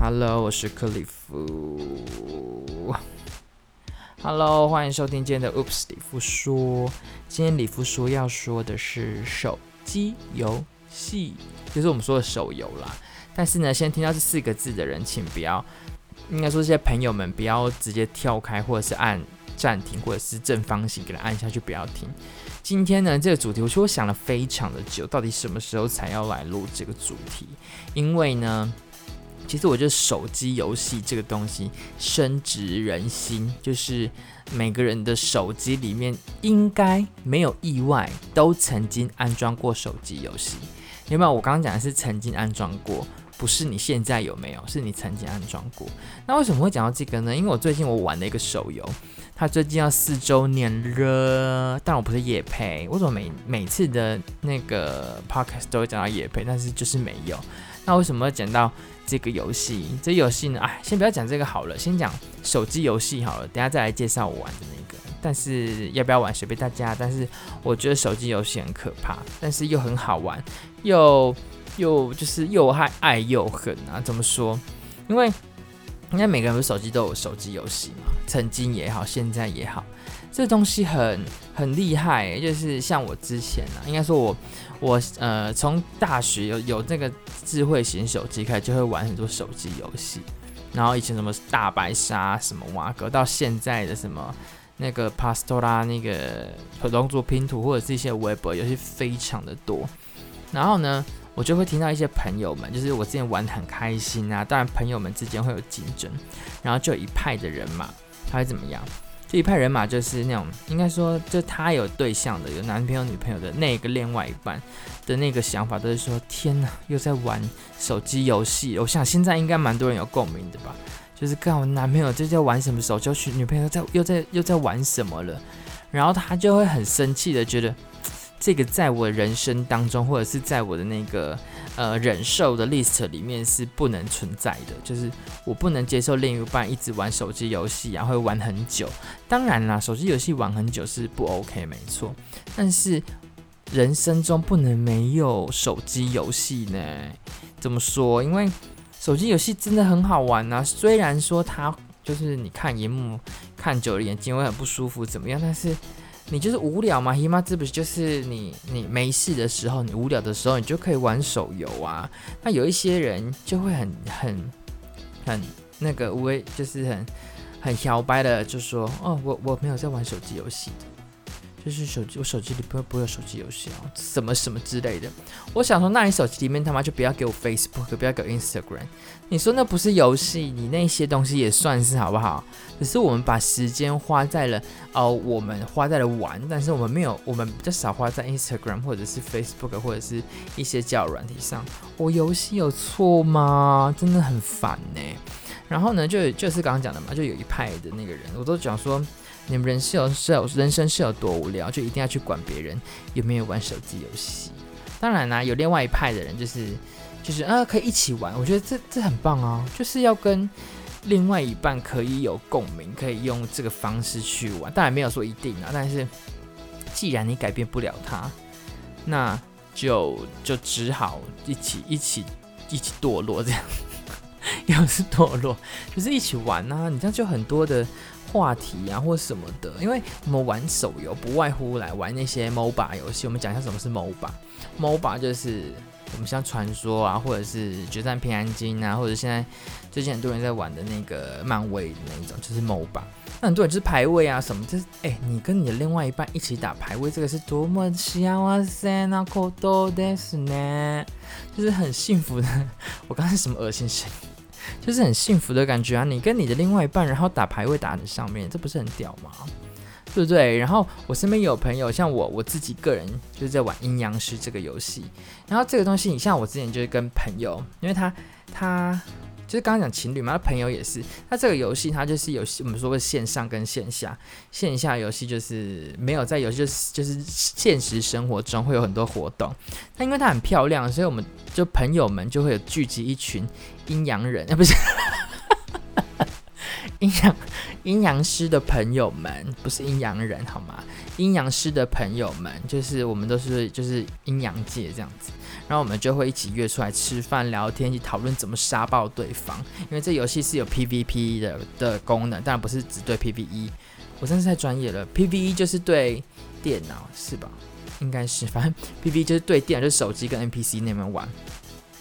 Hello，我是克里夫。Hello，欢迎收听今天的 Oops 里夫说。今天里夫说要说的是手机游戏，就是我们说的手游啦。但是呢，先听到这四个字的人，请不要，应该说这些朋友们不要直接跳开，或者是按暂停，或者是正方形给它按下去，不要听。今天呢，这个主题，我说我想了非常的久，到底什么时候才要来录这个主题？因为呢。其实我觉得手机游戏这个东西深植人心，就是每个人的手机里面应该没有意外都曾经安装过手机游戏。有没有？我刚刚讲的是曾经安装过，不是你现在有没有，是你曾经安装过。那为什么会讲到这个呢？因为我最近我玩了一个手游，它最近要四周年了，但我不是夜配，我怎么每每次的那个 podcast 都会讲到夜配，但是就是没有。那为什么会讲到？这个游戏，这游戏呢，哎，先不要讲这个好了，先讲手机游戏好了，等下再来介绍我玩的那个。但是要不要玩随便大家，但是我觉得手机游戏很可怕，但是又很好玩，又又就是又爱爱又恨啊，怎么说？因为应该每个人的手机都有手机游戏嘛，曾经也好，现在也好。这东西很很厉害，就是像我之前啊，应该说我我呃从大学有有那个智慧型手机开始，就会玩很多手机游戏，然后以前什么大白鲨、什么瓦格，到现在的什么那个 Pastora 那个龙族拼图，或者是一些 Web 游戏非常的多。然后呢，我就会听到一些朋友们，就是我之前玩得很开心啊，当然朋友们之间会有竞争，然后就一派的人嘛，他会怎么样？这一派人马就是那种，应该说，就他有对象的，有男朋友、女朋友的那个另外一半的那个想法，都是说：天哪，又在玩手机游戏。我想现在应该蛮多人有共鸣的吧？就是看我男朋友就在玩什么手机游戏，女朋友在又在又在玩什么了，然后他就会很生气的觉得。这个在我人生当中，或者是在我的那个呃忍受的 list 里面是不能存在的，就是我不能接受另一半一直玩手机游戏啊，会玩很久。当然啦，手机游戏玩很久是不 OK，没错。但是人生中不能没有手机游戏呢？怎么说？因为手机游戏真的很好玩啊。虽然说它就是你看荧幕看久了眼睛会很不舒服，怎么样？但是。你就是无聊嘛？姨妈这不是就是你你没事的时候，你无聊的时候，你就可以玩手游啊。那有一些人就会很很很那个无为，就是很很摇摆的，就说哦，我我没有在玩手机游戏。就是手机，我手机里不会不会有手机游戏啊，什么什么之类的。我想说，那你手机里面他妈就不要给我 Facebook，不要给我 Instagram。你说那不是游戏，你那些东西也算是好不好？只是我们把时间花在了哦，我们花在了玩，但是我们没有，我们比较少花在 Instagram 或者是 Facebook 或者是一些交友软体上。我游戏有错吗？真的很烦呢。然后呢，就就是刚刚讲的嘛，就有一派的那个人，我都讲说。你们人是有是有人生是有多无聊，就一定要去管别人有没有玩手机游戏？当然啦、有另外一派的人就是就是啊，可以一起玩。我觉得这这很棒啊，就是要跟另外一半可以有共鸣，可以用这个方式去玩。当然没有说一定啊，但是既然你改变不了他，那就就只好一起一起一起堕落这样，又是堕落，就是一起玩啊。你这样就很多的。话题啊，或什么的，因为我们玩手游不外乎来玩那些 MOBA 游戏。我们讲一下什么是 MOBA，MOBA 就是我们像传说啊，或者是决战平安京啊，或者现在最近很多人在玩的那个漫威的那一种，就是 MOBA。那很多人就是排位啊什么，就是哎、欸，你跟你的另外一半一起打排位，这个是多么幸せなことですね，就是很幸福的。我刚才是什么恶心声？ 就是很幸福的感觉啊！你跟你的另外一半，然后打排位打在上面，这不是很屌吗？对不对？然后我身边有朋友，像我我自己个人就是在玩阴阳师这个游戏。然后这个东西，你像我之前就是跟朋友，因为他他。就是刚刚讲情侣嘛，他朋友也是。那这个游戏，它就是有我们说的线上跟线下。线下游戏就是没有在游戏，就是就是现实生活中会有很多活动。那因为它很漂亮，所以我们就朋友们就会有聚集一群阴阳人，啊不是 阴阳阴阳师的朋友们，不是阴阳人好吗？阴阳师的朋友们，就是我们都是就是阴阳界这样子，然后我们就会一起约出来吃饭、聊天，一起讨论怎么杀爆对方。因为这游戏是有 PVP 的的功能，当然不是只对 PVE。我真是太专业了，PVE 就是对电脑是吧？应该是，反正 PVE 就是对电脑，就是手机跟 NPC 那边玩。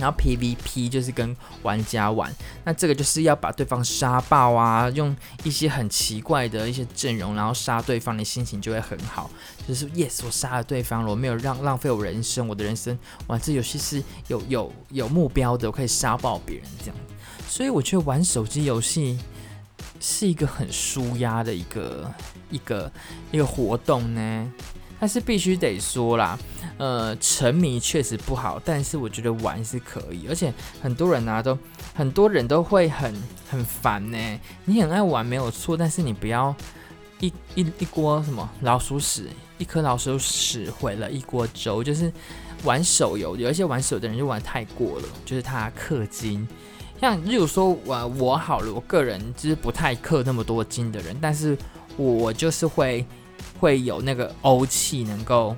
然后 PVP 就是跟玩家玩，那这个就是要把对方杀爆啊，用一些很奇怪的一些阵容，然后杀对方，你心情就会很好。就是 Yes，我杀了对方了，我没有让浪费我人生，我的人生玩这游戏是有有有目标的，我可以杀爆别人这样。所以我觉得玩手机游戏是一个很舒压的一个一个一个活动呢。但是必须得说啦，呃，沉迷确实不好，但是我觉得玩是可以，而且很多人啊，都很多人都会很很烦呢。你很爱玩没有错，但是你不要一一一锅什么老鼠屎，一颗老鼠屎毁了一锅粥。就是玩手游，有一些玩手游的人就玩太过了，就是他氪金。像例如说我我好了，我个人就是不太氪那么多金的人，但是我就是会。会有那个欧气，能够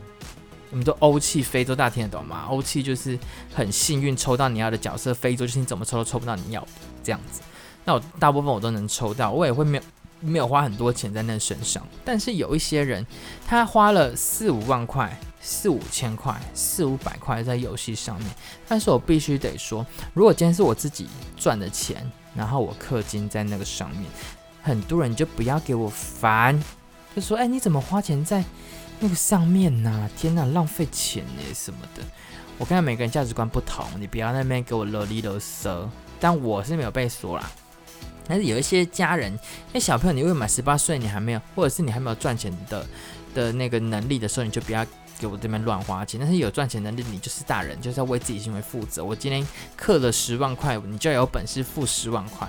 我们说欧气非洲，大家听得懂吗？欧气就是很幸运抽到你要的角色，非洲就是你怎么抽都抽不到你要的这样子。那我大部分我都能抽到，我也会没有没有花很多钱在那身上。但是有一些人，他花了四五万块、四五千块、四五百块在游戏上面。但是我必须得说，如果今天是我自己赚的钱，然后我氪金在那个上面，很多人就不要给我烦。就说：“哎，你怎么花钱在那个上面呢、天哪，浪费钱呢什么的。”我看每个人价值观不同，你不要那边给我啰里啰嗦。但我是没有被说啦。但是有一些家人，那小朋友，你未满十八岁，你还没有，或者是你还没有赚钱的的那个能力的时候，你就不要给我这边乱花钱。但是有赚钱能力，你就是大人，就是要为自己行为负责。我今天氪了十万块，你就要有本事付十万块。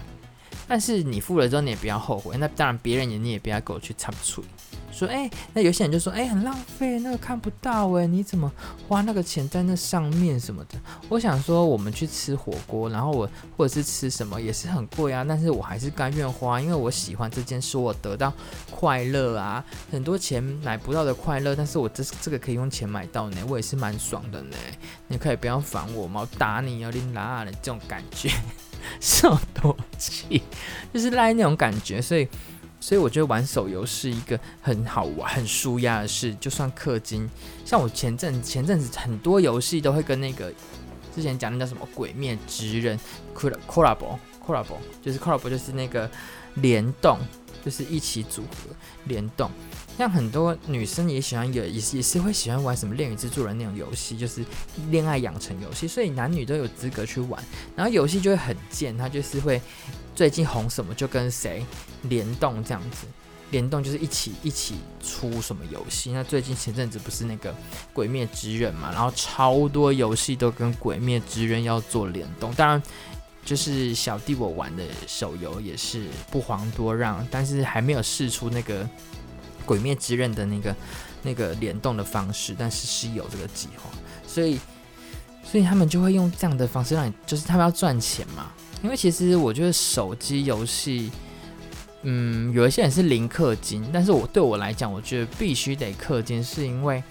但是你付了之后，你也不要后悔。那当然，别人也你也不要给我去插嘴，说哎、那有些人就说哎、很浪费，那个看不到哎，你怎么花那个钱在那上面什么的？我想说，我们去吃火锅，然后我或者是吃什么也是很贵啊，但是我还是甘愿花，因为我喜欢这件事，我得到快乐啊，很多钱买不到的快乐，但是我这这个可以用钱买到呢，我也是蛮爽的呢。你可以不要烦我吗？我打你有点拉的这种感觉。受 多气，就是赖那种感觉，所以，所以我觉得玩手游是一个很好玩、很舒压的事。就算氪金，像我前阵前阵子很多游戏都会跟那个之前讲的叫什么《鬼灭之刃》c o l l a b o c o l l a b o 就是 c o l l a b o 就是那个联动，就是一起组合联动。像很多女生也喜欢有，也是也是会喜欢玩什么《恋与制作人》那种游戏，就是恋爱养成游戏，所以男女都有资格去玩。然后游戏就会很贱，他就是会最近红什么就跟谁联动这样子，联动就是一起一起出什么游戏。那最近前阵子不是那个《鬼灭之刃》嘛，然后超多游戏都跟《鬼灭之刃》要做联动。当然，就是小弟我玩的手游也是不遑多让，但是还没有试出那个。鬼灭之刃的那个那个联动的方式，但是是有这个计划，所以所以他们就会用这样的方式让你，就是他们要赚钱嘛。因为其实我觉得手机游戏，嗯，有一些人是零氪金，但是我对我来讲，我觉得必须得氪金，是因为。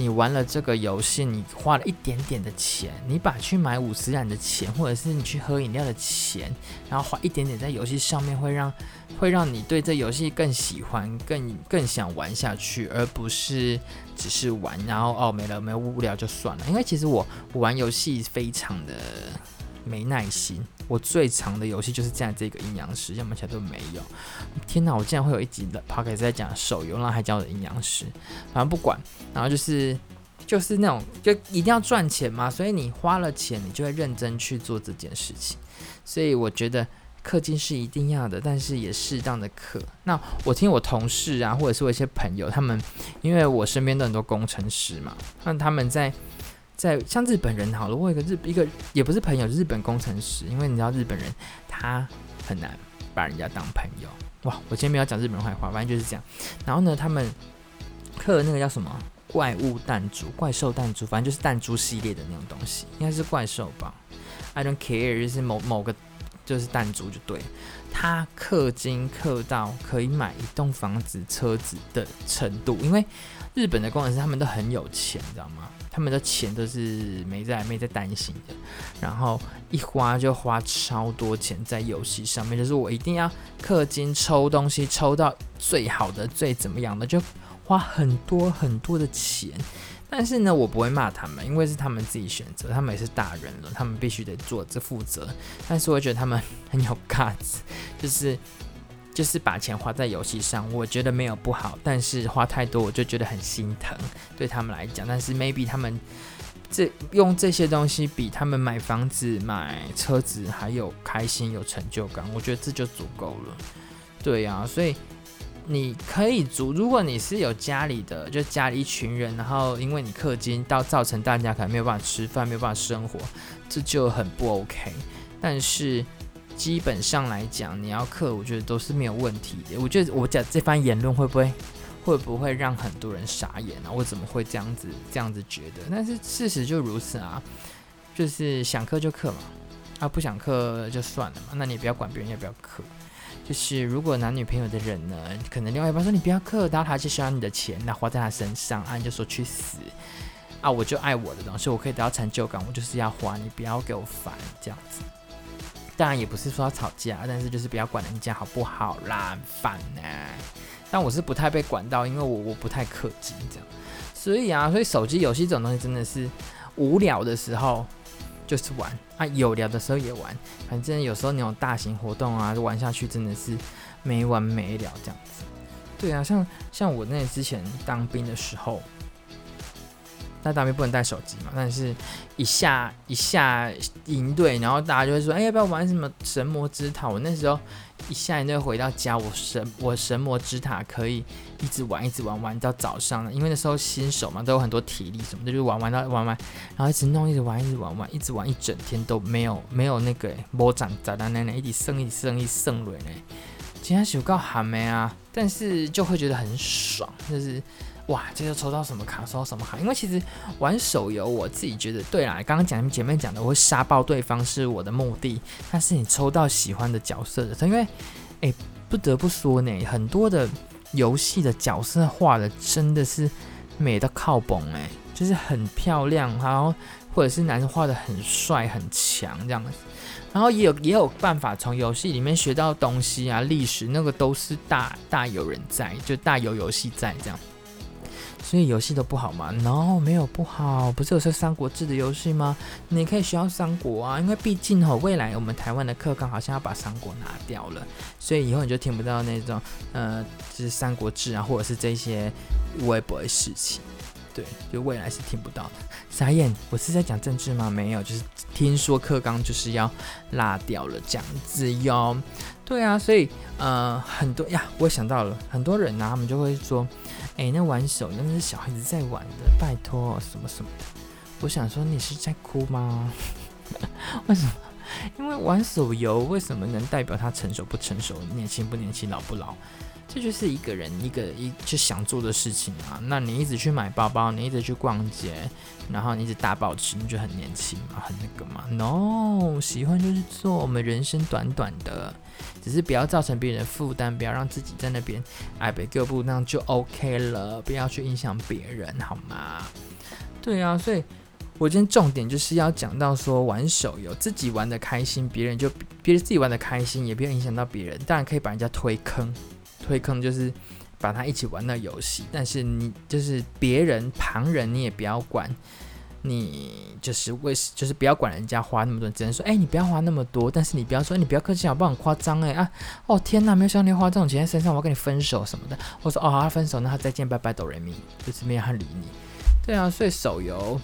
你玩了这个游戏，你花了一点点的钱，你把去买五十染的钱，或者是你去喝饮料的钱，然后花一点点在游戏上面，会让会让你对这游戏更喜欢，更更想玩下去，而不是只是玩，然后哦没了没有无聊就算了。因为其实我我玩游戏非常的。没耐心，我最长的游戏就是这样，这个阴阳师，要么其他都没有。天哪，我竟然会有一集的 podcast 在讲手游，然后还教的阴阳师，反正不管，然后就是就是那种就一定要赚钱嘛，所以你花了钱，你就会认真去做这件事情。所以我觉得氪金是一定要的，但是也适当的氪。那我听我同事啊，或者是我一些朋友，他们因为我身边的很多工程师嘛，那他们在。在像日本人好了，我有一个日一个也不是朋友，日本工程师，因为你知道日本人他很难把人家当朋友哇。我今天没有讲日本人坏话，反正就是这样。然后呢，他们刻那个叫什么怪物弹珠、怪兽弹珠，反正就是弹珠系列的那种东西，应该是怪兽吧？I don't care，就是某某个。就是弹珠就对，他氪金氪到可以买一栋房子、车子的程度，因为日本的工程师他们都很有钱，你知道吗？他们的钱都是没在没在担心的，然后一花就花超多钱在游戏上面，就是我一定要氪金抽东西，抽到最好的、最怎么样的，就花很多很多的钱。但是呢，我不会骂他们，因为是他们自己选择，他们也是大人了，他们必须得做这负责。但是我觉得他们很有 guts，就是就是把钱花在游戏上，我觉得没有不好，但是花太多我就觉得很心疼，对他们来讲。但是 maybe 他们这用这些东西比他们买房子、买车子还有开心、有成就感，我觉得这就足够了。对呀、啊，所以。你可以租，如果你是有家里的，就家里一群人，然后因为你氪金到造成大家可能没有办法吃饭，没有办法生活，这就很不 OK。但是基本上来讲，你要氪，我觉得都是没有问题的。我觉得我讲这番言论会不会会不会让很多人傻眼啊？我怎么会这样子这样子觉得？但是事实就如此啊，就是想氪就氪嘛，啊不想氪就算了嘛，那你不要管别人要不要氪。就是如果男女朋友的人呢，可能另外一半说你不要氪，然后他就需要你的钱，那花在他身上，啊你就说去死啊！我就爱我的东西，我可以得到成就感，我就是要花，你不要给我烦这样子。当然也不是说要吵架，但是就是不要管人家好不好啦，烦呢。但我是不太被管到，因为我我不太氪金这样，所以啊，所以手机游戏这种东西真的是无聊的时候。就是玩啊，有聊的时候也玩，反正有时候那种大型活动啊，玩下去真的是没完没了这样子。对啊，像像我那之前当兵的时候，那当兵不能带手机嘛，但是一下一下营队，然后大家就会说，哎、要不要玩什么神魔之塔？我那时候。一下就回到家，我神我神魔之塔可以一直玩一直玩玩到早上了，因为那时候新手嘛，都有很多体力什么的，就玩玩到玩玩，然后一直弄一直玩一直玩玩一直玩一整天都没有没有那个魔掌砸到那那一直升一升一升轮呢，今天有够喊没啊，但是就会觉得很爽，就是。哇，这就抽到什么卡，抽到什么卡？因为其实玩手游，我自己觉得，对啦，刚刚讲前面讲的，我会杀爆对方是我的目的。但是你抽到喜欢的角色的，因为，哎，不得不说呢，很多的游戏的角色画的真的是美到靠崩哎，就是很漂亮，然后或者是男生画的很帅很强这样子，然后也有也有办法从游戏里面学到东西啊，历史那个都是大大有人在，就大有游戏在这样。所以游戏都不好吗？No，没有不好，不是有说《三国志》的游戏吗？你可以学到三国啊，因为毕竟吼，未来我们台湾的课纲好像要把三国拿掉了，所以以后你就听不到那种呃，就是《三国志》啊，或者是这些微博的事情。对，就未来是听不到的。傻眼，我是在讲政治吗？没有，就是听说课纲就是要拉掉了这样子哟。对啊，所以呃，很多呀，我想到了，很多人呢、他们就会说。哎，那玩手那是小孩子在玩的，拜托什么什么的。我想说，你是在哭吗？为什么？因为玩手游为什么能代表他成熟不成熟、年轻不年轻、老不老？这就是一个人一个一就想做的事情啊。那你一直去买包包，你一直去逛街，然后你一直大爆吃，你就很年轻嘛，很那个嘛。No，喜欢就是做。我们人生短短的，只是不要造成别人的负担，不要让自己在那边爱被各不，那样就 OK 了。不要去影响别人，好吗？对啊，所以我今天重点就是要讲到说，玩手游自己玩的开心，别人就别人自己玩的开心，也不要影响到别人。当然可以把人家推坑。推坑就是把他一起玩到游戏，但是你就是别人旁人，你也不要管。你就是为就是不要管人家花那么多，只能说哎、你不要花那么多。但是你不要说你不要客气好不好？很夸张哎啊！哦天哪，没有想到你花这种钱在身上，我要跟你分手什么的。我说哦，好，分手，那他再见，拜拜，哆瑞咪，就是没有他理你。对啊，所以手游。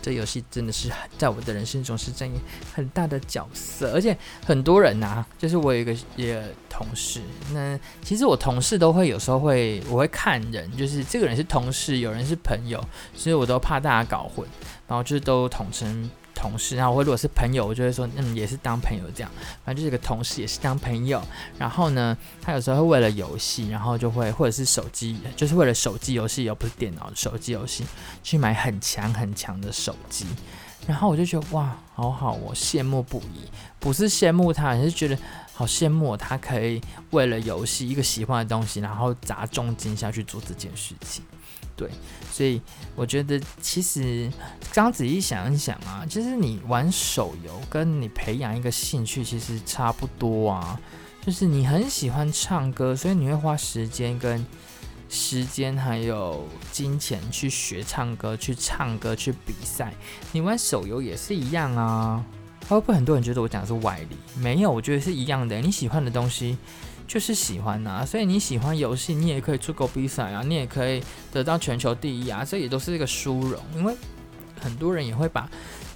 这游戏真的是在我的人生中是占有很大的角色，而且很多人呐、就是我有一个也同事，那其实我同事都会有时候会我会看人，就是这个人是同事，有人是朋友，所以我都怕大家搞混，然后就是都统称同事，然后我如果是朋友，我就会说，嗯，也是当朋友这样。反正就是一个同事，也是当朋友。然后呢，他有时候会为了游戏，然后就会或者是手机，就是为了手机游戏，又不是电脑手机游戏，去买很强很强的手机。然后我就觉得哇，好好，我羡慕不已。不是羡慕他，而是觉得好羡慕他可以为了游戏一个喜欢的东西，然后砸重金下去做这件事情。对，所以我觉得其实刚仔细想一想啊，其实你玩手游跟你培养一个兴趣其实差不多啊。就是你很喜欢唱歌，所以你会花时间跟时间还有金钱去学唱歌、去唱歌、去比赛。你玩手游也是一样啊。会不会很多人觉得我讲的是歪理？没有，我觉得是一样的。你喜欢的东西。就是喜欢呐、啊，所以你喜欢游戏，你也可以出国比赛啊，你也可以得到全球第一啊，这也都是一个殊荣。因为很多人也会把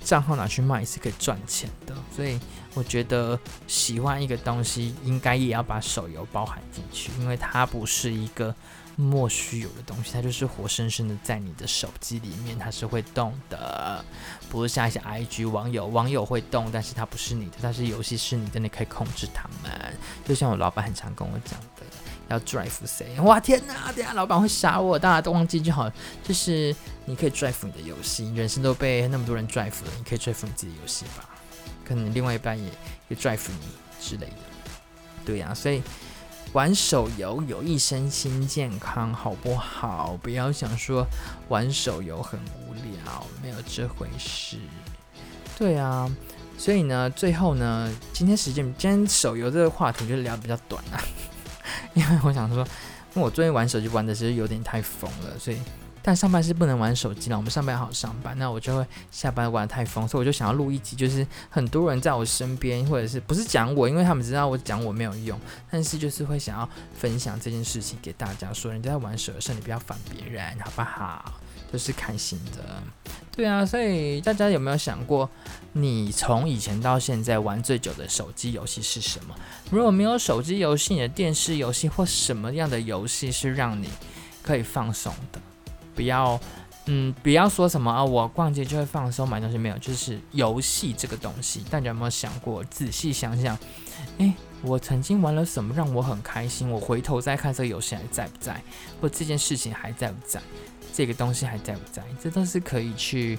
账号拿去卖，是可以赚钱的。所以我觉得喜欢一个东西，应该也要把手游包含进去，因为它不是一个。莫须有的东西，它就是活生生的在你的手机里面，它是会动的，不是像一些 IG 网友，网友会动，但是它不是你的，但是游戏是你的，你可以控制他们。就像我老板很常跟我讲的，要 drive 谁？哇天哪，等下老板会杀我，大家都忘记就好。就是你可以 drive 你的游戏，人生都被那么多人 drive 了，你可以 drive 你自己的游戏吧？可能另外一半也也 drive 你之类的，对呀、所以。玩手游有益身心健康，好不好？不要想说玩手游很无聊，没有这回事。对啊，所以呢，最后呢，今天时间，今天手游这个话题就聊得比较短啊，因为我想说，我最近玩手机玩的其实有点太疯了，所以。但上班是不能玩手机了，我们上班好上班，那我就会下班玩得太疯，所以我就想要录一集，就是很多人在我身边，或者是不是讲我，因为他们知道我讲我没有用，但是就是会想要分享这件事情给大家，说人家在玩手的时，你不要烦别人，好不好？都是开心的，对啊，所以大家有没有想过，你从以前到现在玩最久的手机游戏是什么？如果没有手机游戏，你的电视游戏或什么样的游戏是让你可以放松的？不要，嗯，不要说什么啊，我逛街就会放松，买东西没有，就是游戏这个东西，大家有没有想过？仔细想想，诶，我曾经玩了什么让我很开心？我回头再看这个游戏还在不在，或这件事情还在不在，这个东西还在不在？这都是可以去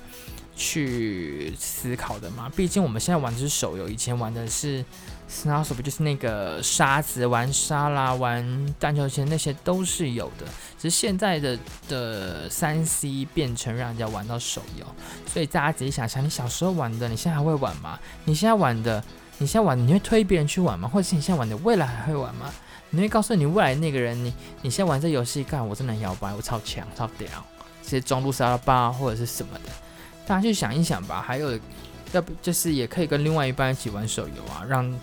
去思考的嘛。毕竟我们现在玩的是手游，以前玩的是。s n o w s o 不就是那个沙子玩沙啦，玩荡秋千那些都是有的，只是现在的的三 C 变成让人家玩到手游，所以大家仔细想想，你小时候玩的，你现在还会玩吗？你现在玩的，你现在玩的，你会推别人去玩吗？或者是你现在玩的，未来还会玩吗？你会告诉你未来那个人，你你现在玩这游戏干，我真的摇摆，我超强超屌，这些中路沙拉吧或者是什么的，大家去想一想吧。还有，要不就是也可以跟另外一半一起玩手游啊，让。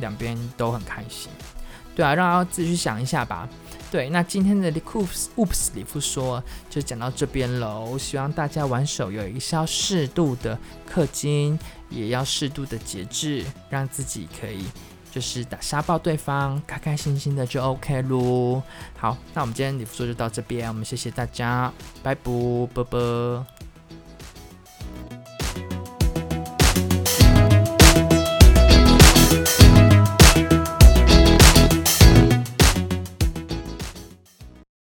两边都很开心，对啊，让大家自己去想一下吧。对，那今天的 Oops Oops 里夫说就讲到这边喽。希望大家玩手游也是要适度的氪金，也要适度的节制，让自己可以就是打杀爆对方，开开心心的就 OK 喽。好，那我们今天里夫说就到这边，我们谢谢大家，拜拜，啵啵。